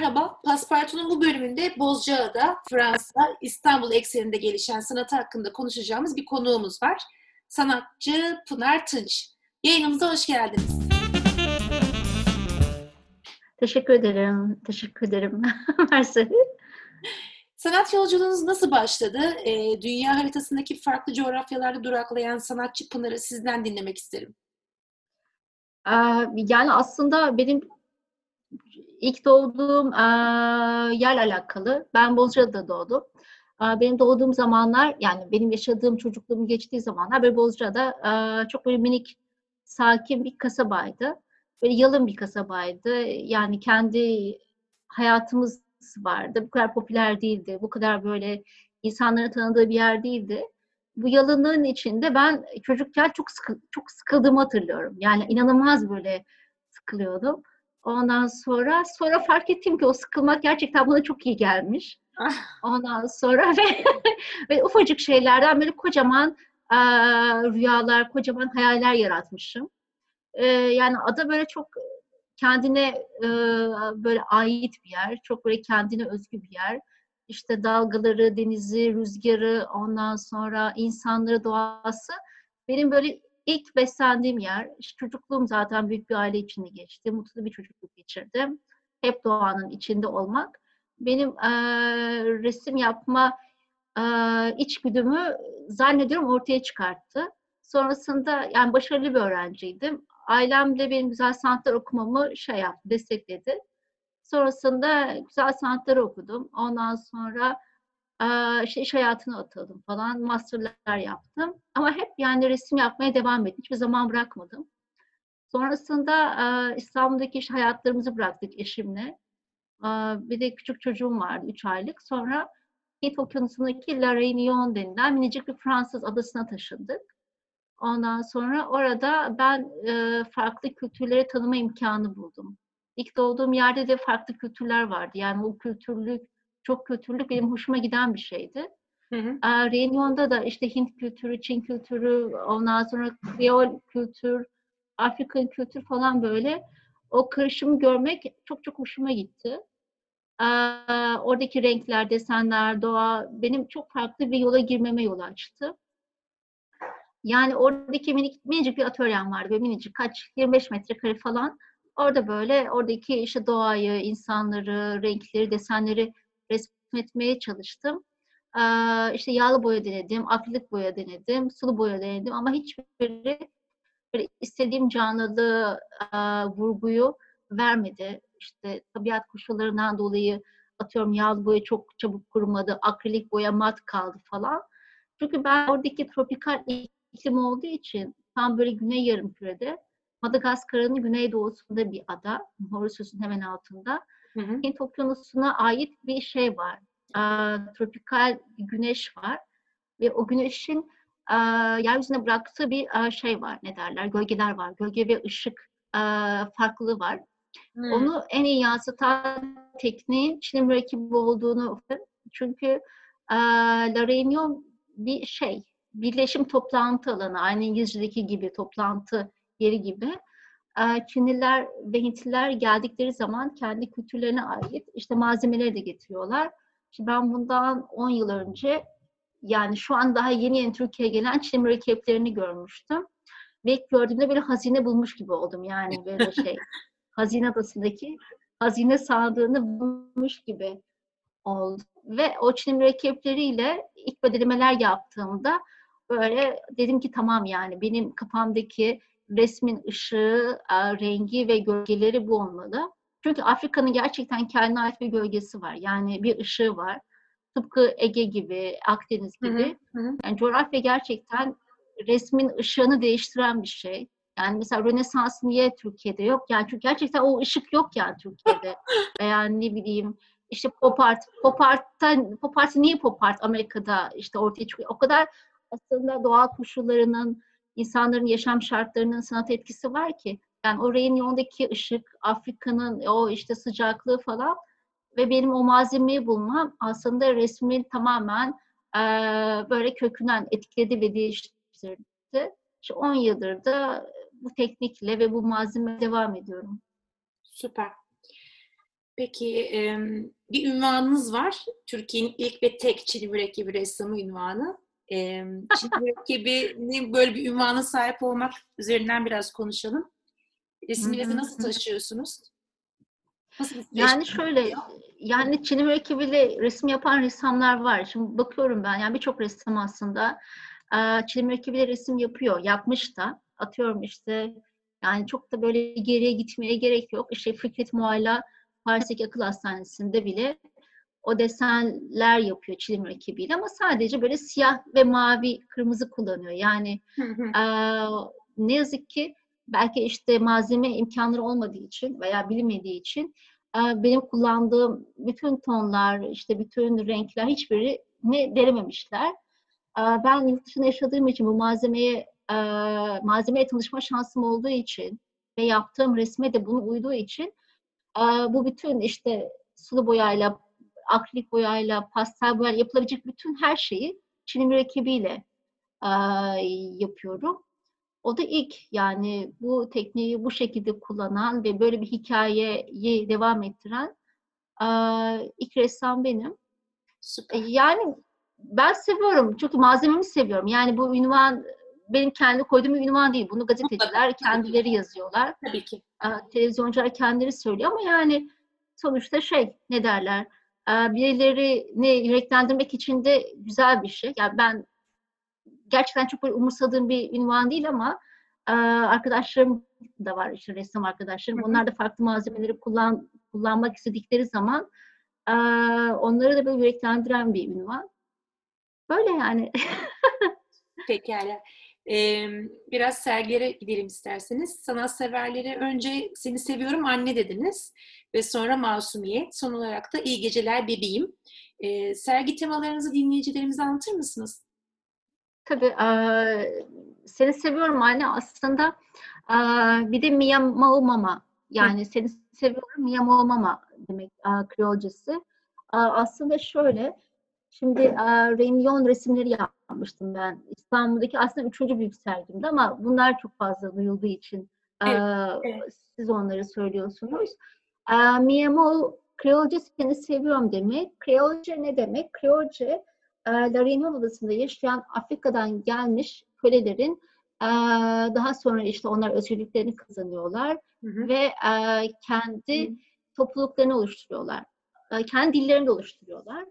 Merhaba, Paspartu'nun bu bölümünde Bozcaada, Fransa, İstanbul ekseninde gelişen sanatı hakkında konuşacağımız bir konuğumuz var. Sanatçı Pınar Tınç. Yayınımıza hoş geldiniz. Teşekkür ederim, teşekkür ederim Mersi. Sanat yolculuğunuz nasıl başladı? E, dünya haritasındaki farklı coğrafyalarda duraklayan sanatçı Pınar'ı sizden dinlemek isterim. Yani aslında benim ilk doğduğum e, yerle alakalı. Ben Bozcaada'da doğdum. E, benim doğduğum zamanlar, yani benim yaşadığım çocukluğum geçtiği zamanlar böyle Bozcaada e, çok böyle minik, sakin bir kasabaydı. Böyle yalın bir kasabaydı. Yani kendi hayatımız vardı. Bu kadar popüler değildi. Bu kadar böyle insanların tanıdığı bir yer değildi. Bu yalınlığın içinde ben çocukken çok sıkı, çok sıkıldığımı hatırlıyorum. Yani inanılmaz böyle sıkılıyordum. Ondan sonra sonra fark ettim ki o sıkılmak gerçekten bana çok iyi gelmiş. Ah. Ondan sonra ve, ve ufacık şeylerden böyle kocaman e, rüyalar, kocaman hayaller yaratmışım. E, yani ada böyle çok kendine e, böyle ait bir yer, çok böyle kendine özgü bir yer. İşte dalgaları, denizi, rüzgarı, ondan sonra insanları, doğası benim böyle İlk beslendiğim yer, çocukluğum zaten büyük bir aile içinde geçti. Mutlu bir çocukluk geçirdim. Hep doğanın içinde olmak. Benim e, resim yapma e, içgüdümü zannediyorum ortaya çıkarttı. Sonrasında yani başarılı bir öğrenciydim. Ailem de benim güzel sanatlar okumamı şey yaptı, destekledi. Sonrasında güzel sanatları okudum. Ondan sonra işte iş hayatına atıldım falan. Masterlar yaptım. Ama hep yani resim yapmaya devam ettim. Hiçbir zaman bırakmadım. Sonrasında İstanbul'daki iş hayatlarımızı bıraktık eşimle. Bir de küçük çocuğum vardı, 3 aylık. Sonra Hint Okyanusu'ndaki La Réunion denilen minicik bir Fransız adasına taşındık. Ondan sonra orada ben farklı kültürleri tanıma imkanı buldum. İlk doğduğum yerde de farklı kültürler vardı. Yani o kültürlük, çok kültürlük benim hoşuma giden bir şeydi. Hı hı. Reunion'da da işte Hint kültürü, Çin kültürü, ondan sonra Kreol kültür, Afrikan kültür falan böyle o karışımı görmek çok çok hoşuma gitti. oradaki renkler, desenler, doğa benim çok farklı bir yola girmeme yol açtı. Yani oradaki minik, minicik bir atölyem vardı. Böyle minicik kaç, 25 metrekare falan. Orada böyle oradaki işte doğayı, insanları, renkleri, desenleri resmetmeye çalıştım. Ee, işte yağlı boya denedim, akrilik boya denedim, sulu boya denedim ama hiçbiri istediğim canlılığı, vurguyu vermedi. İşte tabiat koşullarından dolayı atıyorum yağlı boya çok çabuk kurumadı, akrilik boya mat kaldı falan. Çünkü ben oradaki tropikal iklim olduğu için tam böyle güney yarım kürede Madagaskar'ın güneydoğusunda bir ada, Mauritius'un hemen altında. Hı hı. Hint Okyanusu'na ait bir şey var. E, tropikal güneş var. Ve o güneşin e, yeryüzüne bıraktığı bir e, şey var. Ne derler? Gölgeler var. Gölge ve ışık e, farklılığı var. Hmm. Onu en iyi yansıtan tekniğin Çin mürekkebi olduğunu çünkü e, La Réunion bir şey, birleşim toplantı alanı, aynı İngilizce'deki gibi toplantı yeri gibi. Çinliler ve Hintliler geldikleri zaman kendi kültürlerine ait işte malzemeleri de getiriyorlar. Şimdi ben bundan 10 yıl önce yani şu an daha yeni yeni Türkiye'ye gelen Çin mürekkeplerini görmüştüm. Ve gördüğümde böyle hazine bulmuş gibi oldum yani böyle şey. hazine adasındaki hazine sandığını bulmuş gibi oldu. Ve o Çin mürekkepleriyle ilk bedelemeler yaptığımda böyle dedim ki tamam yani benim kafamdaki resmin ışığı, rengi ve gölgeleri bu olmalı. Çünkü Afrika'nın gerçekten kendine ait bir gölgesi var. Yani bir ışığı var. Tıpkı Ege gibi, Akdeniz gibi. Hı hı. Yani coğrafya gerçekten resmin ışığını değiştiren bir şey. Yani mesela Rönesans niye Türkiye'de yok? Yani çünkü gerçekten o ışık yok yani Türkiye'de. Veya ne bileyim işte pop art, pop art'ta, pop art niye pop art Amerika'da işte ortaya çıkıyor? O kadar aslında doğal koşullarının, insanların yaşam şartlarının sanat etkisi var ki. Yani o Reunion'daki ışık, Afrika'nın o işte sıcaklığı falan ve benim o malzemeyi bulmam aslında resmin tamamen e, böyle kökünden etkiledi ve değiştirdi. İşte 10 yıldır da bu teknikle ve bu malzeme devam ediyorum. Süper. Peki bir ünvanınız var. Türkiye'nin ilk ve tek Çin mürekkebi ressamı ünvanı. E, Çin mürekkebinin böyle bir ünvana sahip olmak üzerinden biraz konuşalım. Resiminizi nasıl taşıyorsunuz? Nasıl yani şöyle, yani Çin mürekkebiyle resim yapan ressamlar var. Şimdi bakıyorum ben, yani birçok ressam aslında Çin mürekkebiyle resim yapıyor, yapmış da. Atıyorum işte, yani çok da böyle geriye gitmeye gerek yok. İşte Fikret Muayla Paris'teki akıl hastanesinde bile o desenler yapıyor çilim rakibiyle ama sadece böyle siyah ve mavi, kırmızı kullanıyor. Yani e, ne yazık ki belki işte malzeme imkanları olmadığı için veya bilinmediği için e, benim kullandığım bütün tonlar, işte bütün renkler hiçbiri ne denememişler. E, ben yurt dışında yaşadığım için bu malzemeye e, malzemeye tanışma şansım olduğu için ve yaptığım resme de bunu uyduğu için bu bütün işte sulu boyayla, akrilik boyayla, pastel boyayla yapılabilecek bütün her şeyi Çin mürekkebiyle yapıyorum. O da ilk yani bu tekniği bu şekilde kullanan ve böyle bir hikayeyi devam ettiren ilk ressam benim. Süper. Yani ben seviyorum çünkü malzememi seviyorum. Yani bu ünvan benim kendi koyduğum bir ünvan değil. Bunu gazeteciler kendileri yazıyorlar. Tabii ki. Televizyoncular kendileri söylüyor ama yani sonuçta şey ne derler birilerini yüreklendirmek için de güzel bir şey. Yani ben gerçekten çok umursadığım bir ünvan değil ama arkadaşlarım da var işte ressam arkadaşlarım. Onlar da farklı malzemeleri kullan kullanmak istedikleri zaman onları da böyle yüreklendiren bir ünvan. Böyle yani. Pekala. Biraz sergilere gidelim isterseniz. Sanatseverlere önce seni seviyorum anne dediniz ve sonra masumiyet. Son olarak da iyi geceler bebeğim. Sergi temalarınızı dinleyicilerimize anlatır mısınız? Tabii. Seni seviyorum anne aslında bir de Mia Mau Mama yani seni seviyorum Mia Mau Mama demek e, Kreolcesi. E, aslında şöyle Şimdi e, Reunion resimleri yapmıştım ben. İstanbul'daki aslında üçüncü büyük sergimdi ama bunlar çok fazla duyulduğu için evet, evet. siz onları söylüyorsunuz. E, Miamo Kreolce seni seviyorum demek. Kreolce ne demek? Kreolce e, La Reunion adasında yaşayan Afrika'dan gelmiş kölelerin e, daha sonra işte onlar özgürlüklerini kazanıyorlar hı hı. ve e, kendi hı. topluluklarını oluşturuyorlar. E, kendi dillerini de oluşturuyorlar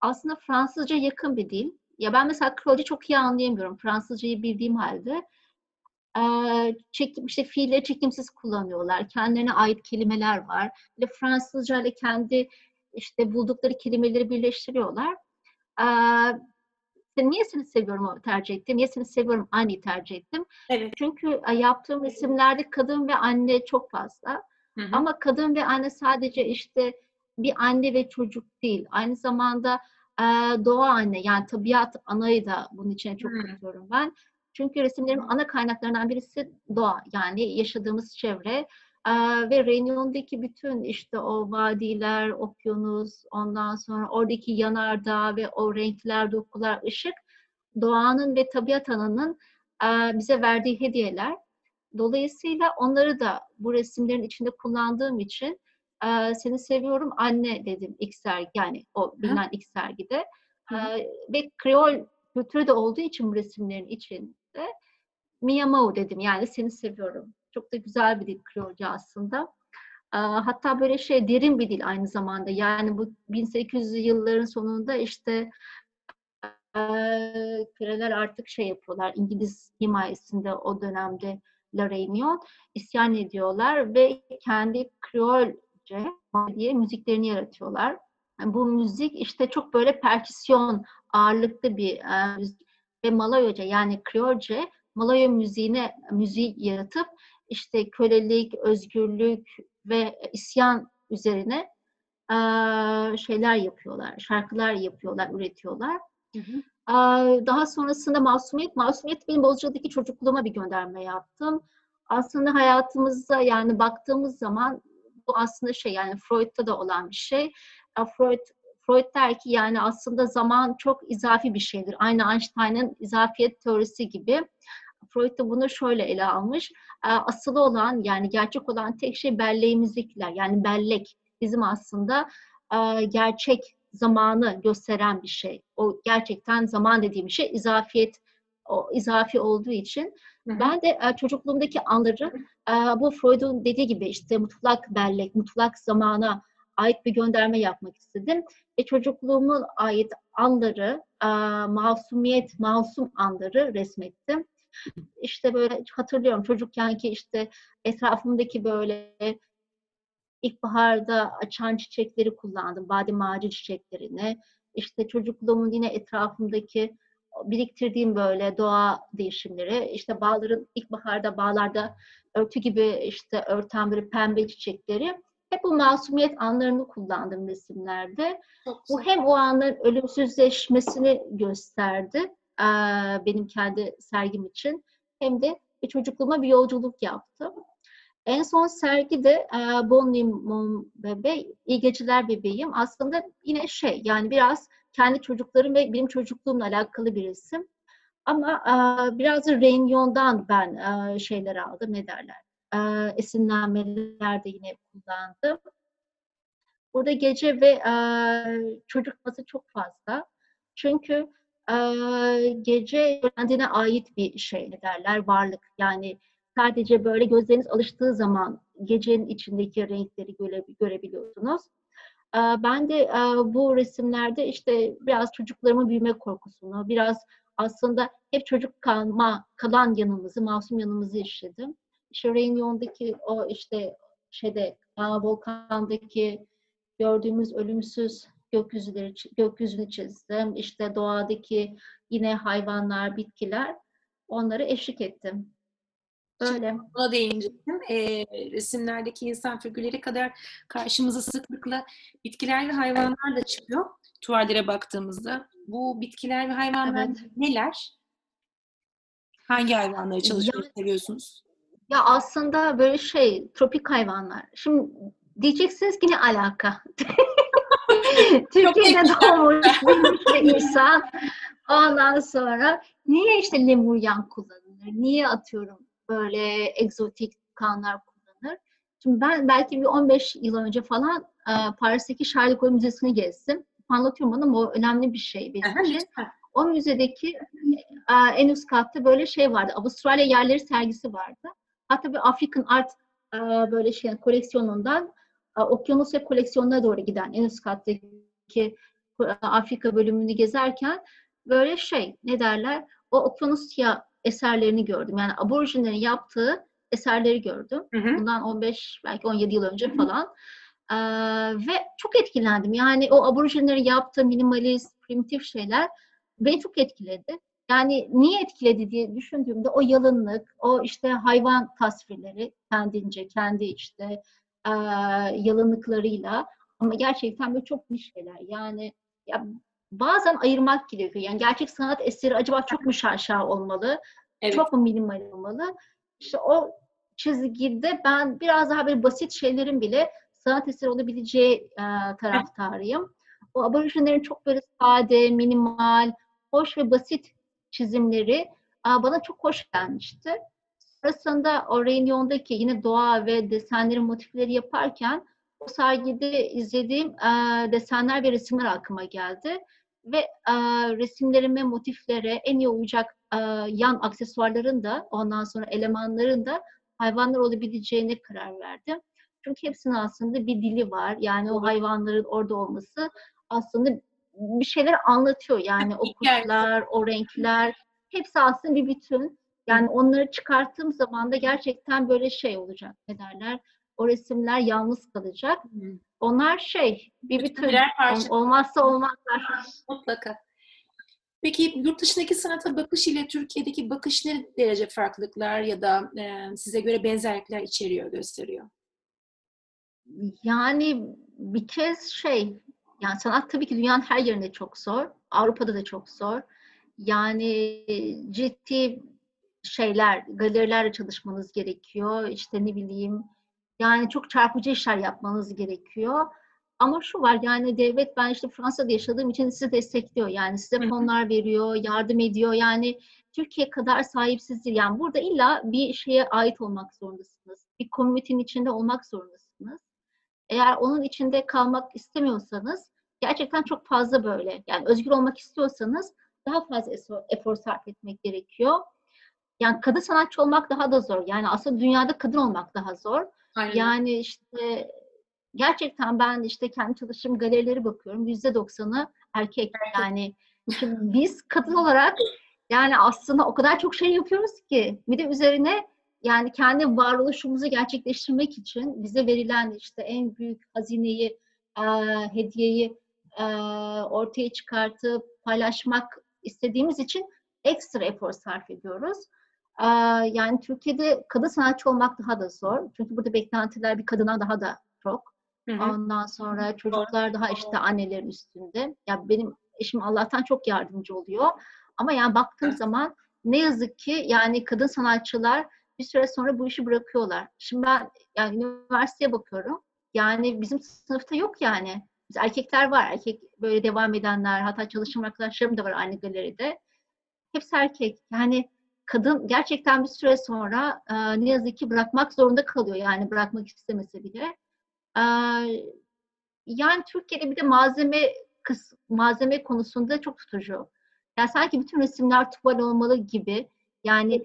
aslında Fransızca yakın bir dil. Ya ben mesela Kreolce çok iyi anlayamıyorum Fransızcayı bildiğim halde. Ee, çekim, işte fiilleri çekimsiz kullanıyorlar. Kendilerine ait kelimeler var. Ve Fransızca ile kendi işte buldukları kelimeleri birleştiriyorlar. Ee, niye seni seviyorum tercih ettim? Niye seni seviyorum anne tercih ettim? Evet. Çünkü yaptığım resimlerde kadın ve anne çok fazla. Hı hı. Ama kadın ve anne sadece işte bir anne ve çocuk değil. Aynı zamanda e, doğa anne yani tabiat anayı da bunun içine çok hmm. katıyorum ben. Çünkü resimlerin ana kaynaklarından birisi doğa yani yaşadığımız çevre. Ee, ve Reunion'daki bütün işte o vadiler, okyanus, ondan sonra oradaki yanardağ ve o renkler, dokular, ışık doğanın ve tabiat ananın e, bize verdiği hediyeler. Dolayısıyla onları da bu resimlerin içinde kullandığım için e, seni seviyorum anne dedim ilk sergi yani o bilinen ilk sergide. E, ve Kreol kültürü de olduğu için bu resimlerin içinde Miyamau dedim yani seni seviyorum. Çok da güzel bir dil Kreolca aslında. E, hatta böyle şey derin bir dil aynı zamanda. Yani bu 1800'lü yılların sonunda işte e, köleler artık şey yapıyorlar İngiliz himayesinde o dönemde La Réunion isyan ediyorlar ve kendi Kreol diye müziklerini yaratıyorlar. Yani bu müzik işte çok böyle perküsyon ağırlıklı bir e, müzik ve Malayoca yani Kriolce Malayo müziğine müziği yaratıp işte kölelik, özgürlük ve isyan üzerine e, şeyler yapıyorlar, şarkılar yapıyorlar, üretiyorlar. Hı hı. E, daha sonrasında Masumiyet, Masumiyet benim Bozcaada'daki çocukluğuma bir gönderme yaptım. Aslında hayatımızda yani baktığımız zaman bu aslında şey yani Freud'da da olan bir şey. Freud Freud der ki yani aslında zaman çok izafi bir şeydir. Aynı Einstein'ın izafiyet teorisi gibi. Freud da bunu şöyle ele almış. Asılı olan yani gerçek olan tek şey belleğimizdekiler yani bellek. bizim aslında e, gerçek zamanı gösteren bir şey. O gerçekten zaman dediğim şey izafiyet o izafi olduğu için ben de e, çocukluğumdaki anları e, bu Freud'un dediği gibi işte mutlak bellek, mutlak zamana ait bir gönderme yapmak istedim. Ve çocukluğumun ait anları, e, masumiyet, masum anları resmettim. İşte böyle hatırlıyorum çocukken ki işte etrafımdaki böyle ilkbaharda açan çiçekleri kullandım. Badem ağacı çiçeklerini. İşte çocukluğumun yine etrafımdaki biriktirdiğim böyle doğa değişimleri. İşte bağların ilkbaharda bağlarda örtü gibi işte örten böyle pembe çiçekleri. Hep bu masumiyet anlarını kullandım resimlerde. Bu hem o anların ölümsüzleşmesini gösterdi benim kendi sergim için hem de bir çocukluğuma bir yolculuk yaptım. En son sergide e, Bon Limon Bebe, İyi Geceler Bebeğim aslında yine şey yani biraz kendi çocuklarım ve benim çocukluğumla alakalı bir resim. Ama e, biraz da Renyon'dan ben e, şeyler aldım ne derler. E, esinlenmeler de yine kullandım. Burada gece ve e, çocuk fazla çok fazla. Çünkü e, gece kendine ait bir şey ne derler varlık. Yani sadece böyle gözleriniz alıştığı zaman gecenin içindeki renkleri göre, görebiliyorsunuz. Ben de bu resimlerde işte biraz çocuklarımın büyüme korkusunu, biraz aslında hep çocuk kalma, kalan yanımızı, masum yanımızı işledim. İşte Reunion'daki o işte şeyde volkandaki gördüğümüz ölümsüz gökyüzüleri, gökyüzünü çizdim. İşte doğadaki yine hayvanlar, bitkiler onları eşlik ettim. Öyle. Ona değinecektim. E, resimlerdeki insan figürleri kadar karşımıza sıklıkla bitkiler ve hayvanlar da çıkıyor tuvallere baktığımızda. Bu bitkiler ve hayvanlar evet. neler? Hangi hayvanları çalışmayı ya, seviyorsunuz? Ya aslında böyle şey, tropik hayvanlar. Şimdi diyeceksiniz ki ne alaka? Türkiye'de doğmuş, büyümüş bir insan. Ondan sonra niye işte lemuryan kullanılır? Niye atıyorum böyle egzotik kanlar kullanır. Şimdi ben belki bir 15 yıl önce falan e, Paris'teki Charles de Gaulle Müzesi'ni gezdim. Anlatıyorum bana ama o önemli bir şey benim için. O müzedeki e, en üst katta böyle şey vardı. Avustralya yerleri sergisi vardı. Hatta bir African Art e, böyle şey koleksiyonundan e, Okyanusya koleksiyonuna doğru giden en üst kattaki Afrika bölümünü gezerken böyle şey ne derler o Okyanusya eserlerini gördüm. Yani aborjinlerin yaptığı eserleri gördüm. Hı hı. Bundan 15 belki 17 yıl önce falan. Ee, ve çok etkilendim. Yani o aborjinlerin yaptığı minimalist, primitif şeyler beni çok etkiledi. Yani niye etkiledi diye düşündüğümde o yalınlık, o işte hayvan tasvirleri kendince, kendi işte e, yalınlıklarıyla ama gerçekten böyle çok niş şeyler. Yani ya bazen ayırmak gerekiyor. Yani gerçek sanat eseri acaba çok mu şaşa olmalı? Evet. Çok mu minimal olmalı? İşte o çizgide ben biraz daha böyle basit şeylerin bile sanat eseri olabileceği e, taraftarıyım. O aborjinlerin çok böyle sade, minimal, hoş ve basit çizimleri a, bana çok hoş gelmişti. Sonrasında o Reunion'daki yine doğa ve desenlerin motifleri yaparken o sergide izlediğim e, desenler ve resimler aklıma geldi ve e, resimlerime, motiflere en iyi uyacak e, yan aksesuarların da ondan sonra elemanların da hayvanlar olabileceğine karar verdim. Çünkü hepsinin aslında bir dili var. Yani o hayvanların orada olması aslında bir şeyler anlatıyor. Yani o kuşlar, o renkler hepsi aslında bir bütün. Yani onları çıkarttığım zaman da gerçekten böyle şey olacak. Ne derler? O resimler yalnız kalacak. Onlar şey, bir bütün. Olmazsa olmazlar. Mutlaka. Peki yurt dışındaki sanata bakış ile Türkiye'deki bakış ne derece farklılıklar ya da e, size göre benzerlikler içeriyor, gösteriyor? Yani bir kez şey, yani sanat tabii ki dünyanın her yerinde çok zor. Avrupa'da da çok zor. Yani ciddi şeyler, galerilerle çalışmanız gerekiyor. İşte ne bileyim, yani çok çarpıcı işler yapmanız gerekiyor. Ama şu var yani devlet ben işte Fransa'da yaşadığım için sizi destekliyor. Yani size fonlar veriyor, yardım ediyor. Yani Türkiye kadar sahipsiz değil. Yani burada illa bir şeye ait olmak zorundasınız. Bir komünitenin içinde olmak zorundasınız. Eğer onun içinde kalmak istemiyorsanız gerçekten çok fazla böyle. Yani özgür olmak istiyorsanız daha fazla efor sarf etmek gerekiyor. Yani kadın sanatçı olmak daha da zor. Yani aslında dünyada kadın olmak daha zor. Aynen. Yani işte gerçekten ben işte kendi çalıştığım galerileri bakıyorum. Yüzde doksanı erkek. Yani biz kadın olarak yani aslında o kadar çok şey yapıyoruz ki. Bir de üzerine yani kendi varoluşumuzu gerçekleştirmek için bize verilen işte en büyük hazineyi, e, hediyeyi e, ortaya çıkartıp paylaşmak istediğimiz için ekstra efor sarf ediyoruz. Yani Türkiye'de kadın sanatçı olmak daha da zor. Çünkü burada beklentiler bir kadına daha da çok. Hı hı. Ondan sonra çocuklar daha işte annelerin üstünde. Ya benim eşim Allah'tan çok yardımcı oluyor. Ama yani baktığım zaman ne yazık ki yani kadın sanatçılar bir süre sonra bu işi bırakıyorlar. Şimdi ben yani üniversiteye bakıyorum. Yani bizim sınıfta yok yani. Biz erkekler var. Erkek böyle devam edenler, hatta çalışma arkadaşlarım da var aynı galeride. Hepsi erkek. Yani kadın gerçekten bir süre sonra e, ne yazık ki bırakmak zorunda kalıyor. Yani bırakmak istemese bile. E, yani Türkiye'de bir de malzeme kıs, malzeme konusunda çok tutucu. Yani sanki bütün resimler tuval olmalı gibi. Yani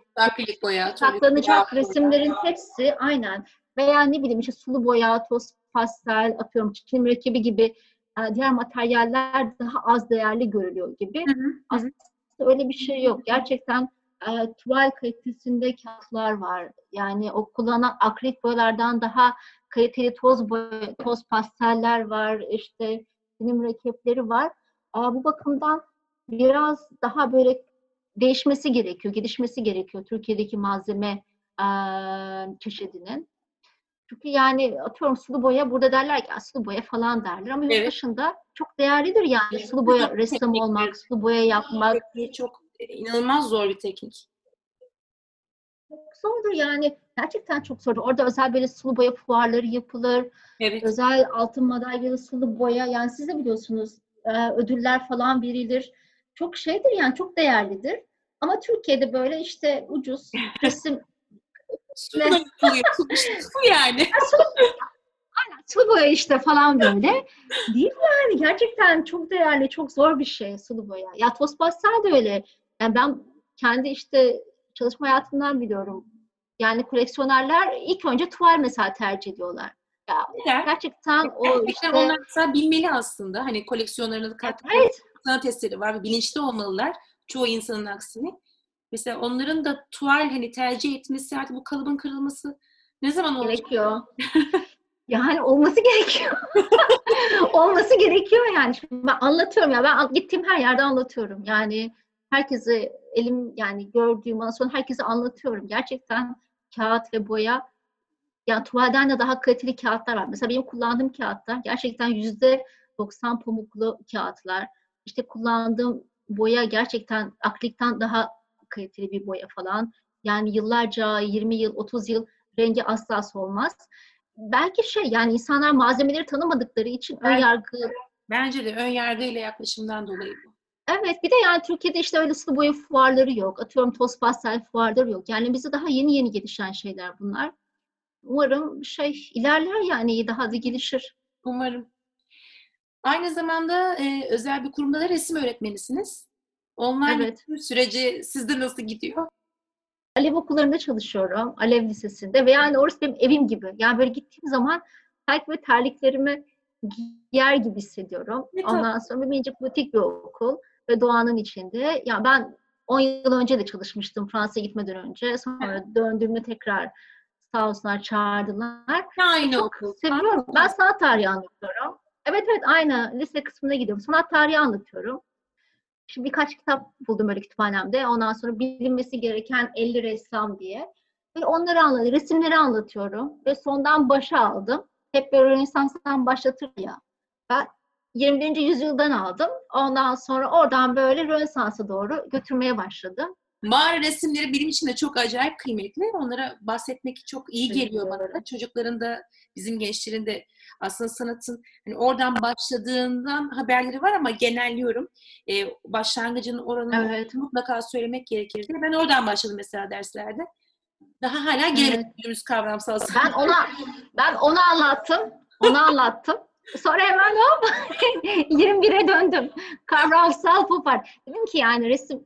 saklanacak resimlerin boya. hepsi aynen. Veya ne bileyim işte sulu boya, toz pastel, atıyorum çiçeğin mürekkebi gibi e, diğer materyaller daha az değerli görülüyor gibi. Hı hı. Aslında öyle bir şey yok. Gerçekten e, tuval kalitesinde kağıtlar var. Yani o kullanılan akrilik boyalardan daha kaliteli toz boya, toz pasteller var. İşte benim mürekkepleri var. Aa, bu bakımdan biraz daha böyle değişmesi gerekiyor, gelişmesi gerekiyor Türkiye'deki malzeme e, çeşidinin. Çünkü yani atıyorum sulu boya burada derler ki sulu boya falan derler ama evet. yurt dışında çok değerlidir yani sulu boya ressam olmak, sulu boya yapmak. Çok inanılmaz zor bir teknik. Çok zordur yani. Gerçekten çok zordur. Orada özel böyle sulu boya fuarları yapılır. Evet. Özel altın madalyalı sulu boya. Yani siz de biliyorsunuz ödüller falan verilir. Çok şeydir yani çok değerlidir. Ama Türkiye'de böyle işte ucuz resim Su Su yani. Aynen sulu boya işte falan böyle. Değil yani gerçekten çok değerli, çok zor bir şey sulu boya. Ya toz pastel de öyle. Yani ben kendi işte çalışma hayatımdan biliyorum. Yani koleksiyonerler ilk önce tuval mesela tercih ediyorlar. Ya Neden? gerçekten o işte onlar mesela bilmeli aslında. Hani koleksiyonlarına kattığı evet. sanat eseri var ve bilinçli olmalılar. Çoğu insanın aksine. Mesela onların da tuval hani tercih etmesi artık bu kalıbın kırılması ne zaman olacak? Gerekiyor. yani olması gerekiyor. olması gerekiyor yani. Şimdi ben anlatıyorum ya ben gittiğim her yerde anlatıyorum. Yani herkese elim yani gördüğüm ondan sonra herkese anlatıyorum. Gerçekten kağıt ve boya yani tuvalden de daha kaliteli kağıtlar var. Mesela benim kullandığım kağıtlar gerçekten yüzde 90 pamuklu kağıtlar. İşte kullandığım boya gerçekten akrilikten daha kaliteli bir boya falan. Yani yıllarca 20 yıl 30 yıl rengi asla solmaz. Belki şey yani insanlar malzemeleri tanımadıkları için ön yargı Bence de ön yargıyla yaklaşımdan dolayı bu. Evet bir de yani Türkiye'de işte öyle sulu boya fuarları yok. Atıyorum toz pastel fuarları yok. Yani bize daha yeni yeni gelişen şeyler bunlar. Umarım şey ilerler yani daha da gelişir. Umarım. Aynı zamanda e, özel bir kurumda da resim öğretmenisiniz. Online evet. süreci sizde nasıl gidiyor? Alev okullarında çalışıyorum. Alev Lisesi'nde ve yani orası benim evim gibi. Yani böyle gittiğim zaman belki böyle terliklerimi giyer gibi hissediyorum. Evet, Ondan sonra bir minicik butik bir okul ve doğanın içinde. Ya ben 10 yıl önce de çalışmıştım Fransa'ya gitmeden önce. Sonra döndüğümde tekrar sağ olsunlar çağırdılar. Aynı Çok okul. Seviyorum. Ben sanat tarihi anlatıyorum. Evet evet aynı lise kısmına gidiyorum. Sanat tarihi anlatıyorum. Şimdi birkaç kitap buldum böyle kütüphanemde. Ondan sonra bilinmesi gereken 50 ressam diye. Ve onları anlatıyorum, resimleri anlatıyorum. Ve sondan başa aldım. Hep böyle Rönesans'tan başlatır ya. Ben 21. yüzyıldan aldım. Ondan sonra oradan böyle Rönesans'a doğru götürmeye başladım. Mağara resimleri benim için de çok acayip kıymetli. Onlara bahsetmek çok iyi geliyor bana da. Çocukların da bizim gençlerin de aslında sanatın hani oradan başladığından haberleri var ama genelliyorum. Ee, başlangıcının oranını evet. mutlaka söylemek gerekirdi. Ben oradan başladım mesela derslerde. Daha hala gelemedik evet. kavramsal Ben ona ben onu anlattım. Onu anlattım. Sonra hemen hop 21'e döndüm. Kavramsal pop art. Dedim ki yani resim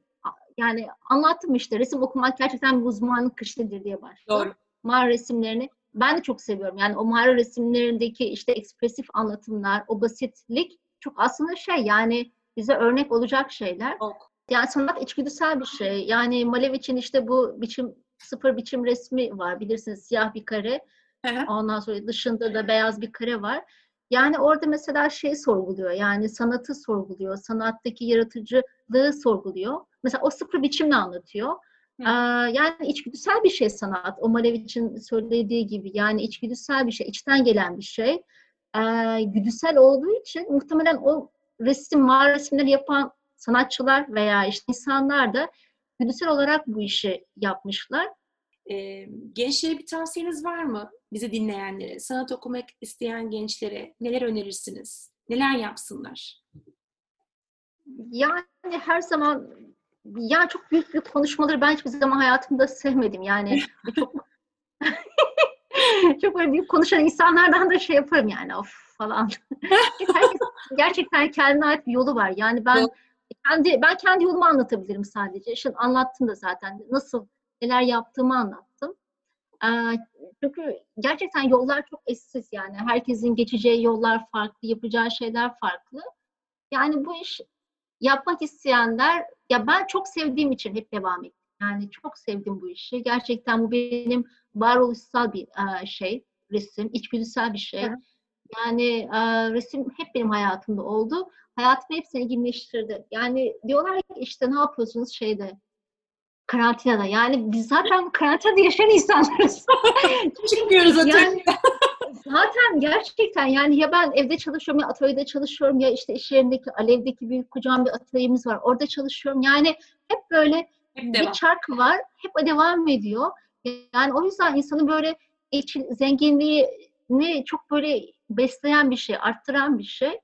yani anlattım işte resim okumak gerçekten bir uzmanlık işidir diye başladım. Doğru. Mağara resimlerini ben de çok seviyorum. Yani o mağara resimlerindeki işte ekspresif anlatımlar, o basitlik çok aslında şey yani bize örnek olacak şeyler. Çok. Yani sanat içgüdüsel bir şey. Yani Malevic'in işte bu biçim sıfır biçim resmi var. Bilirsiniz siyah bir kare. Hı hı. Ondan sonra dışında da beyaz bir kare var. Yani orada mesela şey sorguluyor. Yani sanatı sorguluyor. Sanattaki yaratıcılığı sorguluyor. Mesela o sıfır biçimle anlatıyor. Ee, yani içgüdüsel bir şey sanat. O Malevic'in söylediği gibi. Yani içgüdüsel bir şey. içten gelen bir şey. Ee, güdüsel olduğu için muhtemelen o resim, mağara resimleri yapan sanatçılar veya işte insanlar da güdüsel olarak bu işi yapmışlar. Ee, gençlere bir tavsiyeniz var mı? Bizi dinleyenlere, sanat okumak isteyen gençlere neler önerirsiniz? Neler yapsınlar? Yani her zaman ya çok büyük büyük konuşmaları ben hiçbir zaman hayatımda sevmedim. Yani çok çok böyle büyük konuşan insanlardan da şey yaparım yani of falan. Herkes gerçekten kendine ait bir yolu var. Yani ben kendi ben kendi yolumu anlatabilirim sadece. Şimdi anlattım da zaten nasıl neler yaptığımı anlattım. Çünkü gerçekten yollar çok eşsiz yani. Herkesin geçeceği yollar farklı, yapacağı şeyler farklı. Yani bu iş yapmak isteyenler, ya ben çok sevdiğim için hep devam ettim. Yani çok sevdim bu işi. Gerçekten bu benim varoluşsal bir şey, resim, içgüdüsel bir şey. Yani e, resim hep benim hayatımda oldu. Hayatımı hep zenginleştirdi. Yani diyorlar ki işte ne yapıyorsunuz şeyde, karantinada. Yani biz zaten karantinada yaşayan insanlarız. Çıkmıyoruz Yani- atölyeden. Zaten gerçekten yani ya ben evde çalışıyorum ya atölyede çalışıyorum ya işte iş yerindeki Alev'deki büyük kocaman bir atölyemiz var. Orada çalışıyorum. Yani hep böyle Hep bir çark var. Hep devam ediyor. Yani o yüzden insanın böyle içi, zenginliğini çok böyle besleyen bir şey, arttıran bir şey.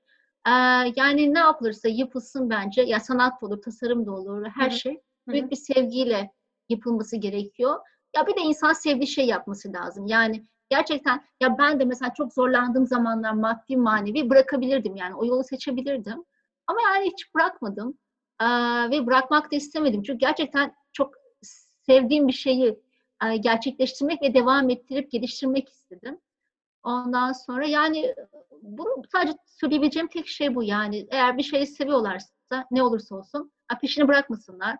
Ee, yani ne yapılırsa yapılsın bence. Ya sanat da olur, tasarım da olur, her Hı şey büyük bir sevgiyle yapılması gerekiyor. Ya bir de insan sevdiği şey yapması lazım. Yani gerçekten ya ben de mesela çok zorlandığım zamanlar maddi manevi bırakabilirdim yani o yolu seçebilirdim. Ama yani hiç bırakmadım. Ee, ve bırakmak da istemedim. Çünkü gerçekten çok sevdiğim bir şeyi e, gerçekleştirmek ve devam ettirip geliştirmek istedim. Ondan sonra yani bunu sadece söyleyebileceğim tek şey bu yani. Eğer bir şeyi seviyorlarsa ne olursa olsun peşini bırakmasınlar.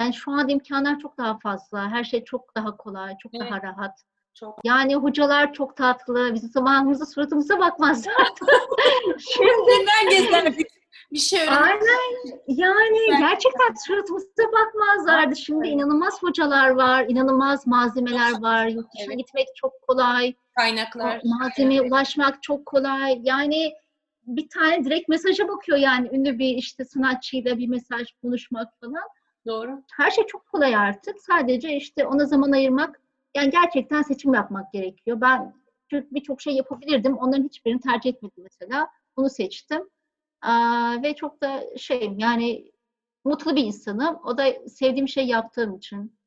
Yani şu anda imkanlar çok daha fazla. Her şey çok daha kolay, çok Evet. daha rahat. Çok. Yani hocalar çok tatlı. Bizim zamanımızda suratımıza bakmazlar. Şimdi gezerdik? Bir şey aynen yani Evet. gerçekten suratımıza bakmazlardı. Şimdi Evet. inanılmaz hocalar var, inanılmaz malzemeler var. Yurt dışına Evet. gitmek çok kolay. Kaynaklar. Malzemeye ulaşmak çok kolay. Yani bir tane direkt mesaja bakıyor yani ünlü bir işte sanatçıyla bir mesaj konuşmak falan. Doğru. Her şey çok kolay artık. Sadece işte ona zaman ayırmak, yani gerçekten seçim yapmak gerekiyor. Ben birçok şey yapabilirdim. Onların hiçbirini tercih etmedim mesela. Bunu seçtim. Aa, ve çok da şeyim yani mutlu bir insanım. O da sevdiğim şey yaptığım için.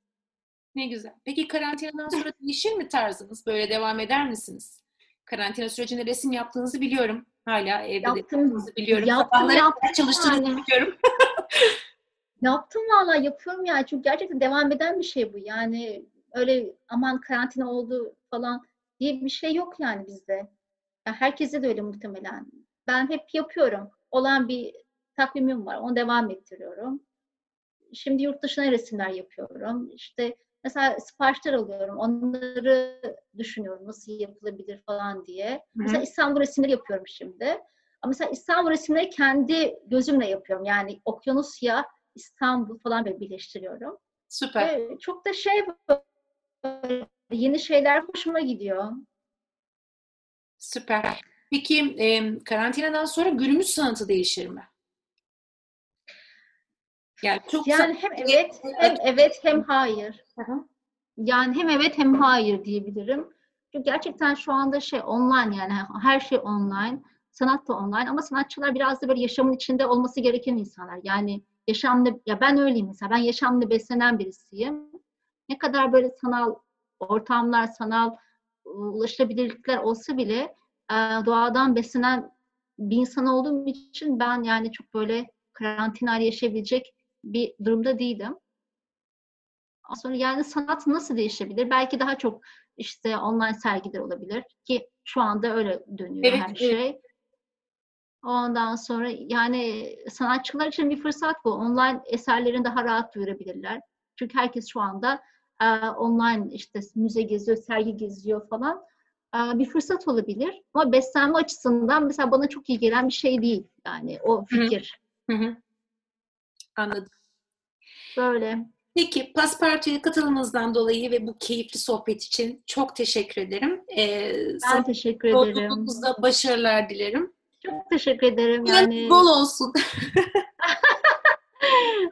Ne güzel. Peki karantinadan sonra değişir mi tarzınız? Böyle devam eder misiniz? Karantina sürecinde resim yaptığınızı biliyorum. Hala evde de yaptığınızı biliyorum. Yaptım, Sabahları yaptım çalıştığınızı yani. biliyorum. Yaptım valla yapıyorum yani çünkü gerçekten devam eden bir şey bu. Yani öyle aman karantina oldu falan diye bir şey yok yani bizde. Ya herkese de öyle muhtemelen. Ben hep yapıyorum. Olan bir takvimim var. Onu devam ettiriyorum. Şimdi yurt dışına resimler yapıyorum. İşte mesela siparişler alıyorum. Onları düşünüyorum nasıl yapılabilir falan diye. Mesela İstanbul resimleri yapıyorum şimdi. Ama mesela İstanbul resimleri kendi gözümle yapıyorum. Yani Okyanusya, İstanbul falan böyle birleştiriyorum. Süper. Ve çok da şey böyle yeni şeyler hoşuma gidiyor. Süper. Peki e, karantinadan sonra günümüz sanatı değişir mi? Yani çok Yani hem evet hem evet hem hayır. Hı hı. Yani hem evet hem hayır diyebilirim. Çünkü gerçekten şu anda şey online yani her şey online. Sanat da online ama sanatçılar biraz da böyle yaşamın içinde olması gereken insanlar. Yani yaşamda ya ben öyleyim mesela ben yaşamda beslenen birisiyim. Ne kadar böyle sanal ortamlar, sanal ulaşılabilirlikler olsa bile doğadan beslenen bir insan olduğum için ben yani çok böyle karantinayla yaşayabilecek bir durumda değilim. Sonra yani sanat nasıl değişebilir? Belki daha çok işte online sergiler olabilir ki şu anda öyle dönüyor Evet, her evet. Ondan sonra yani sanatçılar için bir fırsat bu. Online eserlerini daha rahat duyurabilirler. Çünkü herkes şu anda e, online işte müze geziyor, sergi geziyor falan. E, bir fırsat olabilir. Ama beslenme açısından mesela bana çok iyi gelen bir şey değil. Yani o fikir. Hı hı. Anladım. Böyle. Peki Paspartu'ya katılımınızdan dolayı ve bu keyifli sohbet için çok teşekkür ederim. Ee, Ben teşekkür ederim. yolculuğunuzda başarılar dilerim. Çok teşekkür ederim. Yani bol olsun.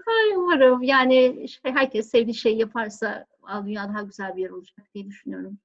Ay, umarım yani işte herkes sevdiği şeyi yaparsa dünya daha güzel bir yer olacak diye düşünüyorum.